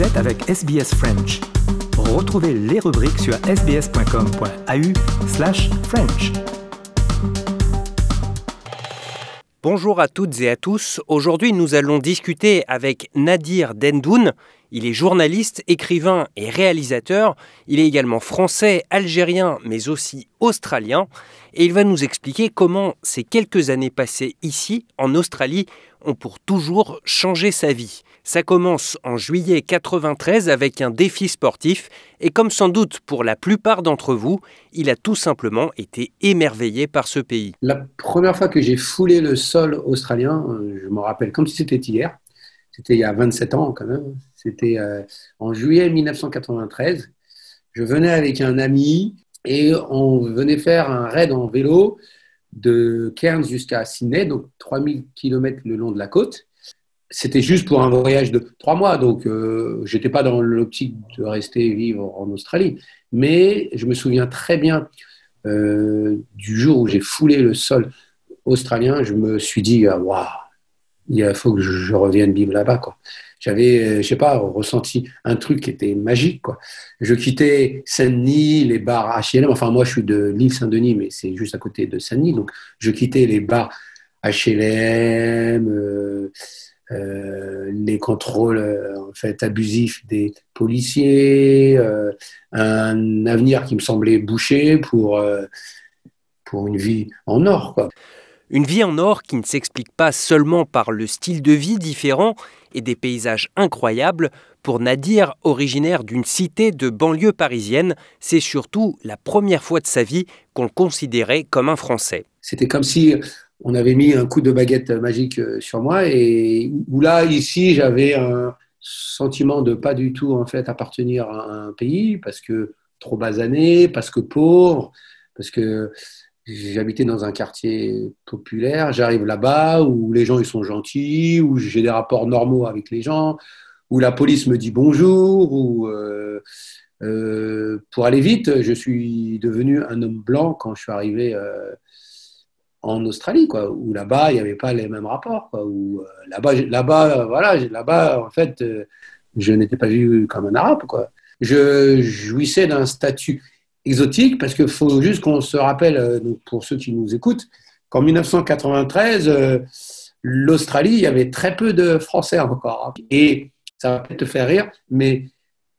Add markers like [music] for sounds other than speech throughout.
Êtes avec SBS French. Retrouvez les rubriques sur sbs.com.au French. Bonjour à toutes et à tous. Aujourd'hui, nous allons discuter avec Nadir Dendoun. Il est journaliste, écrivain et réalisateur. Il est également français, algérien, mais aussi australien. Et il va nous expliquer comment ces quelques années passées ici, en Australie, ont pour toujours changé sa vie. Ça commence en juillet 93 avec un défi sportif et comme sans doute pour la plupart d'entre vous, il a tout simplement été émerveillé par ce pays. La première fois que j'ai foulé le sol australien, euh, je me rappelle comme si c'était hier, c'était il y a 27 ans quand même, c'était euh, en juillet 1993. Je venais avec un ami et on venait faire un raid en vélo de Cairns jusqu'à Sydney, donc 3000 km le long de la côte c'était juste pour un voyage de trois mois, donc euh, je n'étais pas dans l'optique de rester vivre en Australie. Mais je me souviens très bien euh, du jour où j'ai foulé le sol australien, je me suis dit, waouh, il faut que je, revienne vivre là-bas. J'avais, euh, je sais pas, ressenti un truc qui était magique. Quoi. Je quittais Saint-Denis, les bars H&M, enfin moi je suis de l'île Saint-Denis, mais c'est juste à côté de Saint-Denis, donc je quittais les bars H&M, euh, les contrôles euh, en fait abusifs des policiers, euh, un avenir qui me semblait bouché pour, pour une vie en or. Quoi. Une vie en or qui ne s'explique pas seulement par le style de vie différent et des paysages incroyables. Pour Nadir, originaire d'une cité de banlieue parisienne, c'est surtout la première fois de sa vie qu'on le considérait comme un Français. C'était comme si on avait mis un coup de baguette magique euh, sur moi et où là, ici, j'avais un sentiment de pas du tout en fait appartenir à un pays parce que trop basané, parce que pauvre, parce que j'habitais dans un quartier populaire, j'arrive là-bas où les gens ils sont gentils, où j'ai des rapports normaux avec les gens, où la police me dit bonjour, où euh, euh, pour aller vite, je suis devenu un homme blanc quand je suis arrivé en Australie, où là-bas, il n'y avait pas les mêmes rapports, où euh, là-bas, là-bas, voilà, là-bas, en fait, euh, je n'étais pas vu comme un arabe. Je jouissais d'un statut exotique parce qu'il faut juste qu'on se rappelle, euh, pour ceux qui nous écoutent, qu'en 1993, l'Australie, il y avait très peu de Français encore. Et ça va peut-être te faire rire, mais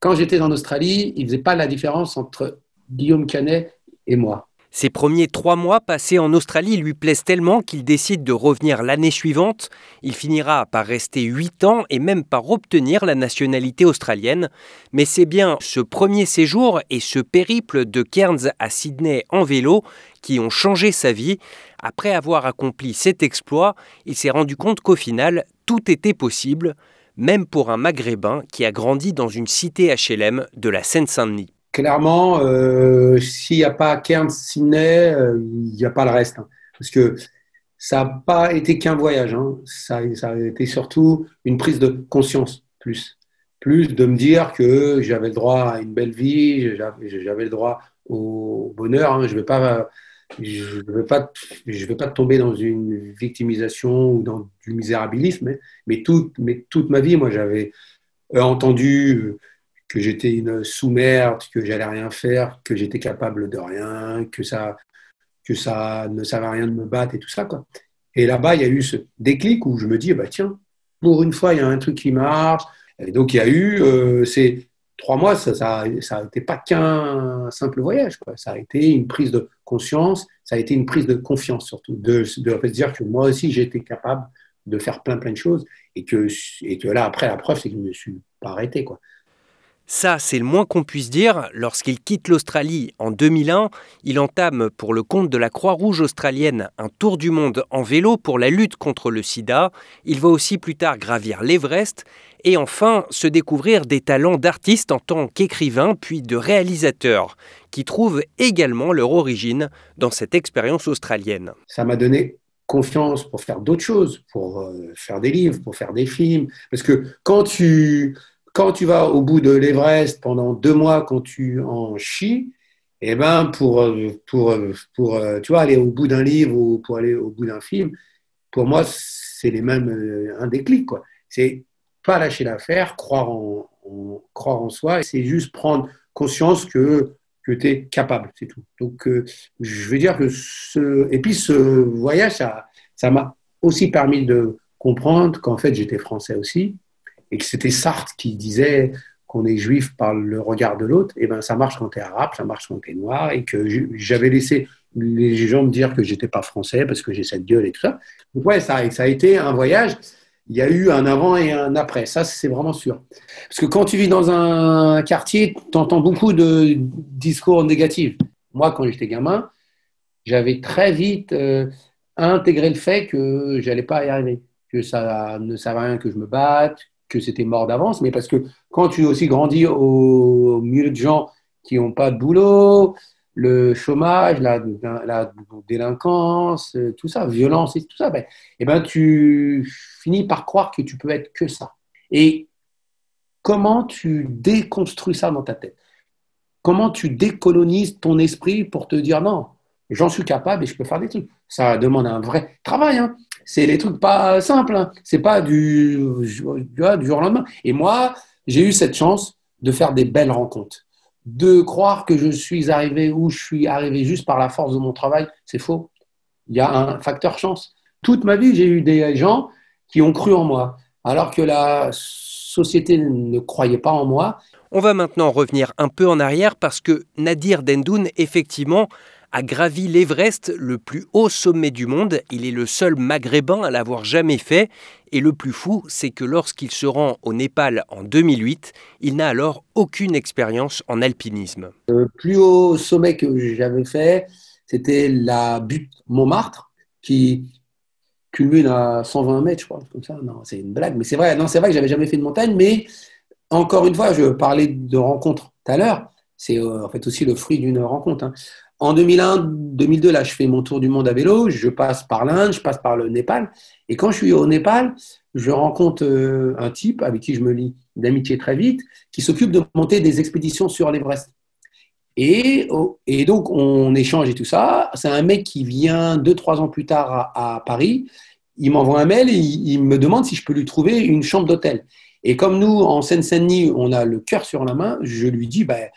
quand j'étais en Australie, il ne faisait pas la différence entre Guillaume Canet et moi. Ses premiers trois mois passés en Australie lui plaisent tellement qu'il décide de revenir l'année suivante. Il finira par rester huit ans et même par obtenir la nationalité australienne. Mais c'est bien ce premier séjour et ce périple de Cairns à Sydney en vélo qui ont changé sa vie. Après avoir accompli cet exploit, il s'est rendu compte qu'au final, tout était possible, même pour un Maghrébin qui a grandi dans une cité HLM de la Seine-Saint-Denis clairement, euh, s'il n'y a pas Cairns, Sydney, euh, il n'y a pas le reste. Hein. parce que ça n'a pas été qu'un voyage. Hein. Ça, a été surtout une prise de conscience, plus. Plus de me dire que j'avais le droit à une belle vie, j'avais le droit au bonheur. Hein. Je ne vais pas. Je ne je vais pas tomber dans une victimisation ou dans du misérabilisme, mais, toute ma vie, moi, j'avais entendu que j'étais une sous-merde, que j'allais rien faire, que j'étais capable de rien, que ça, que ça ne rien de me battre et tout ça. Quoi. Et là-bas, il y a eu ce déclic où je me dis, bah, tiens, pour une fois, il y a un truc qui marche. Et donc, il y a eu euh, ces trois mois, ça n'a ça, été pas qu'un simple voyage. Ça a été une prise de conscience, ça a été une prise de confiance surtout, de, de, se dire que moi aussi, j'étais capable de faire plein, plein de choses. Et que, et que là, après, la preuve, c'est que je ne me suis pas arrêté. Quoi. Ça, c'est le moins qu'on puisse dire. Lorsqu'il quitte l'Australie en 2001, il entame pour le compte de la Croix-Rouge australienne un tour du monde en vélo pour la lutte contre le sida. Il va aussi plus tard gravir l'Everest et enfin se découvrir des talents d'artiste en tant qu'écrivain puis de réalisateur qui trouvent également leur origine dans cette expérience australienne. Ça m'a donné confiance pour faire d'autres choses, pour euh, faire des livres, pour faire des films. Parce que quand tu quand tu vas au bout de l'Everest pendant deux mois, quand tu en chies, eh ben pour, pour, pour tu vois, aller au bout d'un livre ou pour aller au bout d'un film, pour moi, c'est les mêmes, euh, un déclic. Quoi. C'est pas lâcher l'affaire, croire en, croire en soi, c'est juste prendre conscience que, que tu es capable, c'est tout. Donc, euh, je veux dire que ce. Et puis, ce voyage, ça m'a aussi permis de comprendre qu'en fait, j'étais français aussi, et que c'était Sartre qui disait qu'on est juif par le regard de l'autre, et ben ça marche quand tu es arabe, ça marche quand tu es noir, et que j'avais laissé les gens me dire que j'étais pas français parce que j'ai cette gueule et. Donc ouais, ça, ça a été un voyage. Il y a eu un avant et un après, ça c'est vraiment sûr. Parce que quand tu vis dans un quartier, tu entends beaucoup de discours négatifs. Moi, quand j'étais gamin, j'avais très vite euh, intégré le fait que j'allais pas y arriver, que ça ne servait à rien que je me batte, que c'était mort d'avance, mais parce que quand tu aussi grandis au milieu de gens qui n'ont pas de boulot, le chômage, la, délinquance, tout ça, violence et tout ça, ben, eh ben, tu finis par croire que tu peux être que ça. Et comment tu déconstruis ça dans ta tête? Comment tu décolonises ton esprit pour te dire non, j'en suis capable et je peux faire des trucs? Ça demande un vrai travail. Hein. C'est des trucs pas simples. Hein. C'est pas du, du jour au lendemain. Et moi, j'ai eu cette chance de faire des belles rencontres de croire que je suis arrivé où je suis arrivé juste par la force de mon travail, c'est faux. Il y a un facteur chance. Toute ma vie, j'ai eu des gens qui ont cru en moi, alors que la société ne croyait pas en moi. On va maintenant revenir un peu en arrière parce que Nadir Dendoun, effectivement, a gravi l'Everest, le plus haut sommet du monde. Il est le seul maghrébin à l'avoir jamais fait. Et le plus fou, c'est que lorsqu'il se rend au Népal en 2008, il n'a alors aucune expérience en alpinisme. Le plus haut sommet que j'avais fait, c'était la butte Montmartre, qui culmine à 120 mètres, je crois, comme ça. Non, c'est une blague, mais c'est vrai. Non, c'est vrai que j'avais jamais fait de montagne, mais encore une fois, je parlais de rencontre tout à l'heure. C'est euh, en fait aussi le fruit d'une rencontre. Hein. En 2001, 2002, là, je fais mon tour du monde à vélo, je passe par l'Inde, je passe par le Népal. Et quand je suis au Népal, je rencontre euh, un type avec qui je me lie d'amitié très vite, qui s'occupe de monter des expéditions sur l'Everest. Et, et, donc, on échange et tout ça. C'est un mec qui vient deux, trois ans plus tard à, Paris. Il m'envoie un mail et il, me demande si je peux lui trouver une chambre d'hôtel. Et comme nous, en Seine-Saint-Denis, on a le cœur sur la main, je lui dis, ben,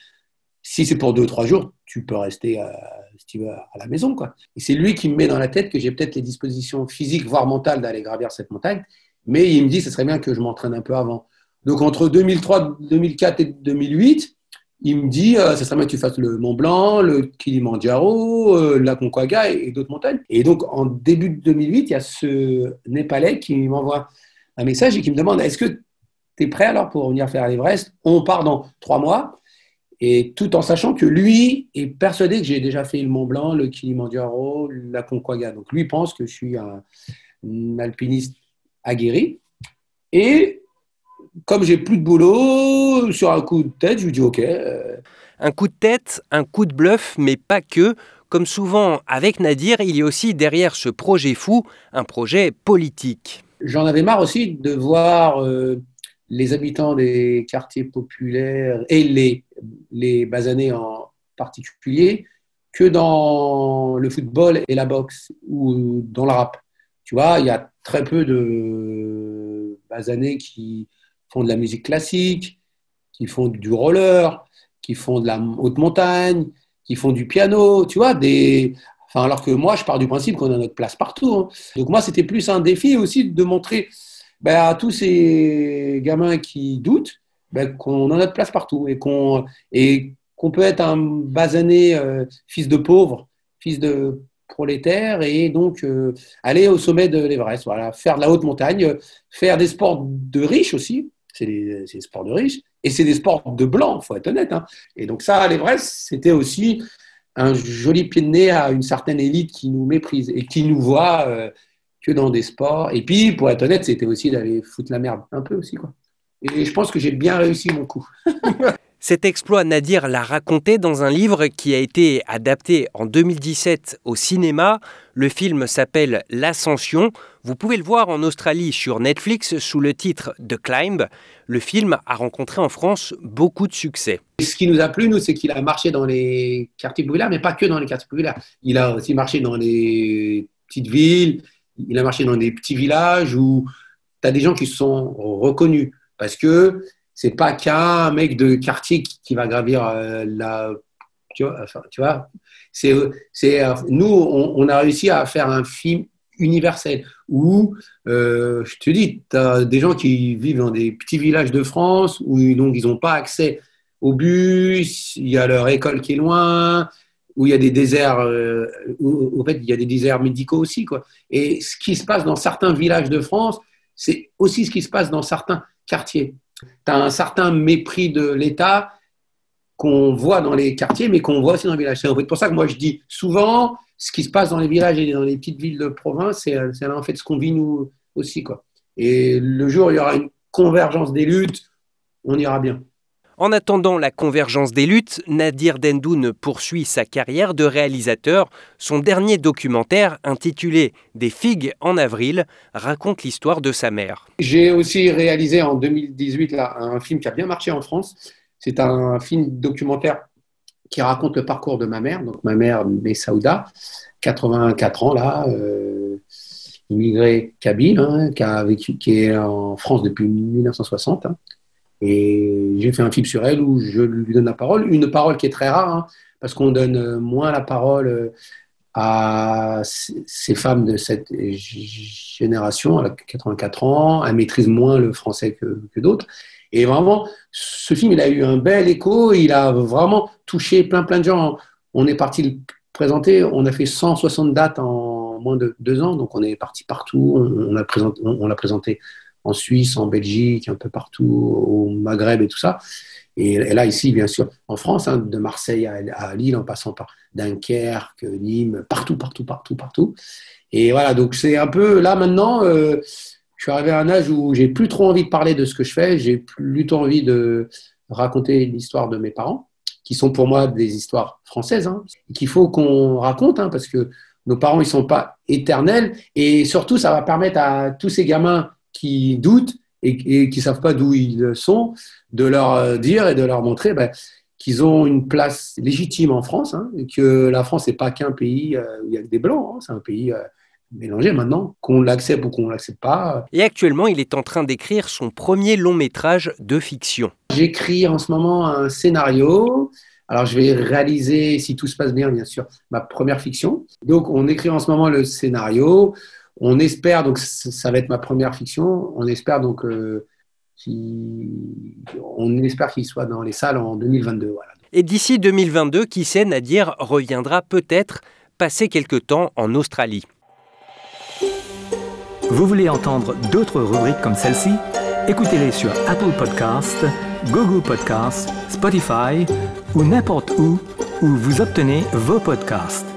si c'est pour deux trois jours, tu peux rester à, euh, à la maison. Quoi. Et c'est lui qui me met dans la tête que j'ai peut-être les dispositions physiques, voire mentales, d'aller gravir cette montagne. Mais il me dit, ce serait bien que je m'entraîne un peu avant. Donc entre 2003, 2004 et 2008, il me dit, euh, ce serait bien que tu fasses le Mont Blanc, le Kilimanjaro, euh, la Concagua et, d'autres montagnes. Et donc en début de 2008, il y a ce Népalais qui m'envoie un message et qui me demande, est-ce que tu es prêt alors pour venir faire l'Everest? On part dans trois mois. Et tout en sachant que lui est persuadé que j'ai déjà fait le Mont Blanc, le Kilimanjaro, la Concagua. Donc lui pense que je suis un, alpiniste aguerri. Et comme j'ai plus de boulot, sur un coup de tête, je lui dis OK. Euh. Un coup de tête, un coup de bluff, mais pas que. Comme souvent avec Nadir, il y a aussi derrière ce projet fou un projet politique. J'en avais marre aussi de voir euh, les habitants des quartiers populaires et les, les basanés en particulier que dans le football et la boxe ou dans le rap. Tu vois, il y a très peu de basanés qui font de la musique classique, qui font du roller, qui font de la haute montagne, qui font du piano, tu vois, des... Enfin, alors que moi, je pars du principe qu'on a notre place partout. Hein. Donc moi, c'était plus un défi aussi de montrer ben, à tous ces gamins qui doutent ben, qu'on a notre place partout et qu'on peut être un basané euh, fils de pauvre, fils de prolétaire et donc euh, aller au sommet de l'Everest, voilà, faire de la haute montagne, faire des sports de riches aussi, c'est des, sports de riches, et c'est des sports de blancs, faut être honnête. Hein. Et donc ça, l'Everest, c'était aussi un joli pied de nez à une certaine élite qui nous méprise et qui nous voit euh, que dans des sports. Et puis, pour être honnête, c'était aussi d'aller foutre la merde un peu aussi. Quoi. Et je pense que j'ai bien réussi mon coup. [laughs] Cet exploit, Nadir l'a raconté dans un livre qui a été adapté en 2017 au cinéma. Le film s'appelle L'Ascension. Vous pouvez le voir en Australie sur Netflix sous le titre The Climb. Le film a rencontré en France beaucoup de succès. Ce qui nous a plu, nous, c'est qu'il a marché dans les quartiers populaires, mais pas que dans les quartiers populaires. Il a aussi marché dans les petites villes, il a marché dans des petits villages où tu as des gens qui se sont reconnus parce que c'est pas qu'un mec de quartier qui, va gravir la. Tu vois, tu vois c'est, c'est, nous, on, a réussi à faire un film universel où, je te dis, tu as des gens qui vivent dans des petits villages de France où donc ils n'ont pas accès au bus, il y a leur école qui est loin, où il y a des déserts, euh, fait, il y a des déserts médicaux aussi. Quoi. Et ce qui se passe dans certains villages de France, c'est aussi ce qui se passe dans certains quartiers. Tu as un certain mépris de l'État qu'on voit dans les quartiers, mais qu'on voit aussi dans les villages. C'est pour ça que moi je dis souvent, ce qui se passe dans les villages et dans les petites villes de province, c'est en fait ce qu'on vit nous aussi. Quoi. Et le jour où il y aura une convergence des luttes, on ira bien. En attendant la convergence des luttes, Nadir Dendoun poursuit sa carrière de réalisateur. Son dernier documentaire, intitulé Des figues en avril, raconte l'histoire de sa mère. J'ai aussi réalisé en 2018 un film qui a bien marché en France. C'est un film documentaire qui raconte le parcours de ma mère. Donc ma mère, Messaouda, 84 ans là, euh, immigrée kabyle, hein, qui, a vécu, qui est en France depuis 1960. Et j'ai fait un film sur elle où je lui donne la parole, une parole qui est très rare, hein, parce qu'on donne moins la parole euh, à ces femmes de cette génération, elle a 84 ans, elle maîtrise moins le français que, d'autres. Et vraiment, ce film, il a eu un bel écho, il a vraiment touché plein plein de gens. On est parti le présenter, on a fait 160 dates en moins de deux ans, donc on est parti partout, on l'a présenté en Suisse, en Belgique, un peu partout, au Maghreb et tout ça. Et, là, ici, bien sûr, en France, hein, de Marseille à, Lille, en passant par Dunkerque, Nîmes, partout, partout, partout, partout. Et voilà, donc c'est un peu là maintenant, euh, je suis arrivé à un âge où j'ai plus trop envie de parler de ce que je fais, j'ai plutôt envie de raconter l'histoire de mes parents, qui sont pour moi des histoires françaises, hein, qu'il faut qu'on raconte, hein, parce que nos parents, ils sont pas éternels, et surtout, ça va permettre à tous ces gamins qui doutent et, qui ne savent pas d'où ils sont, de leur euh, dire et de leur montrer ben, qu'ils ont une place légitime en France, hein, et que la France n'est pas qu'un pays euh, où il y a des blancs, hein, c'est un pays euh, mélangé maintenant, qu'on l'accepte ou qu'on ne l'accepte pas. Et actuellement, il est en train d'écrire son premier long métrage de fiction. J'écris en ce moment un scénario. Alors, je vais réaliser, si tout se passe bien, bien sûr, ma première fiction. Donc, on écrit en ce moment le scénario. On espère, donc ça va être ma première fiction, on espère donc euh, on espère qu'il soit dans les salles en 2022. Et d'ici 2022, qui sait, Nadir reviendra peut-être passer quelque temps en Australie. Vous voulez entendre d'autres rubriques comme celle-ci? Écoutez-les sur Apple Podcasts, Google Podcasts, Spotify ou n'importe où où vous obtenez vos podcasts.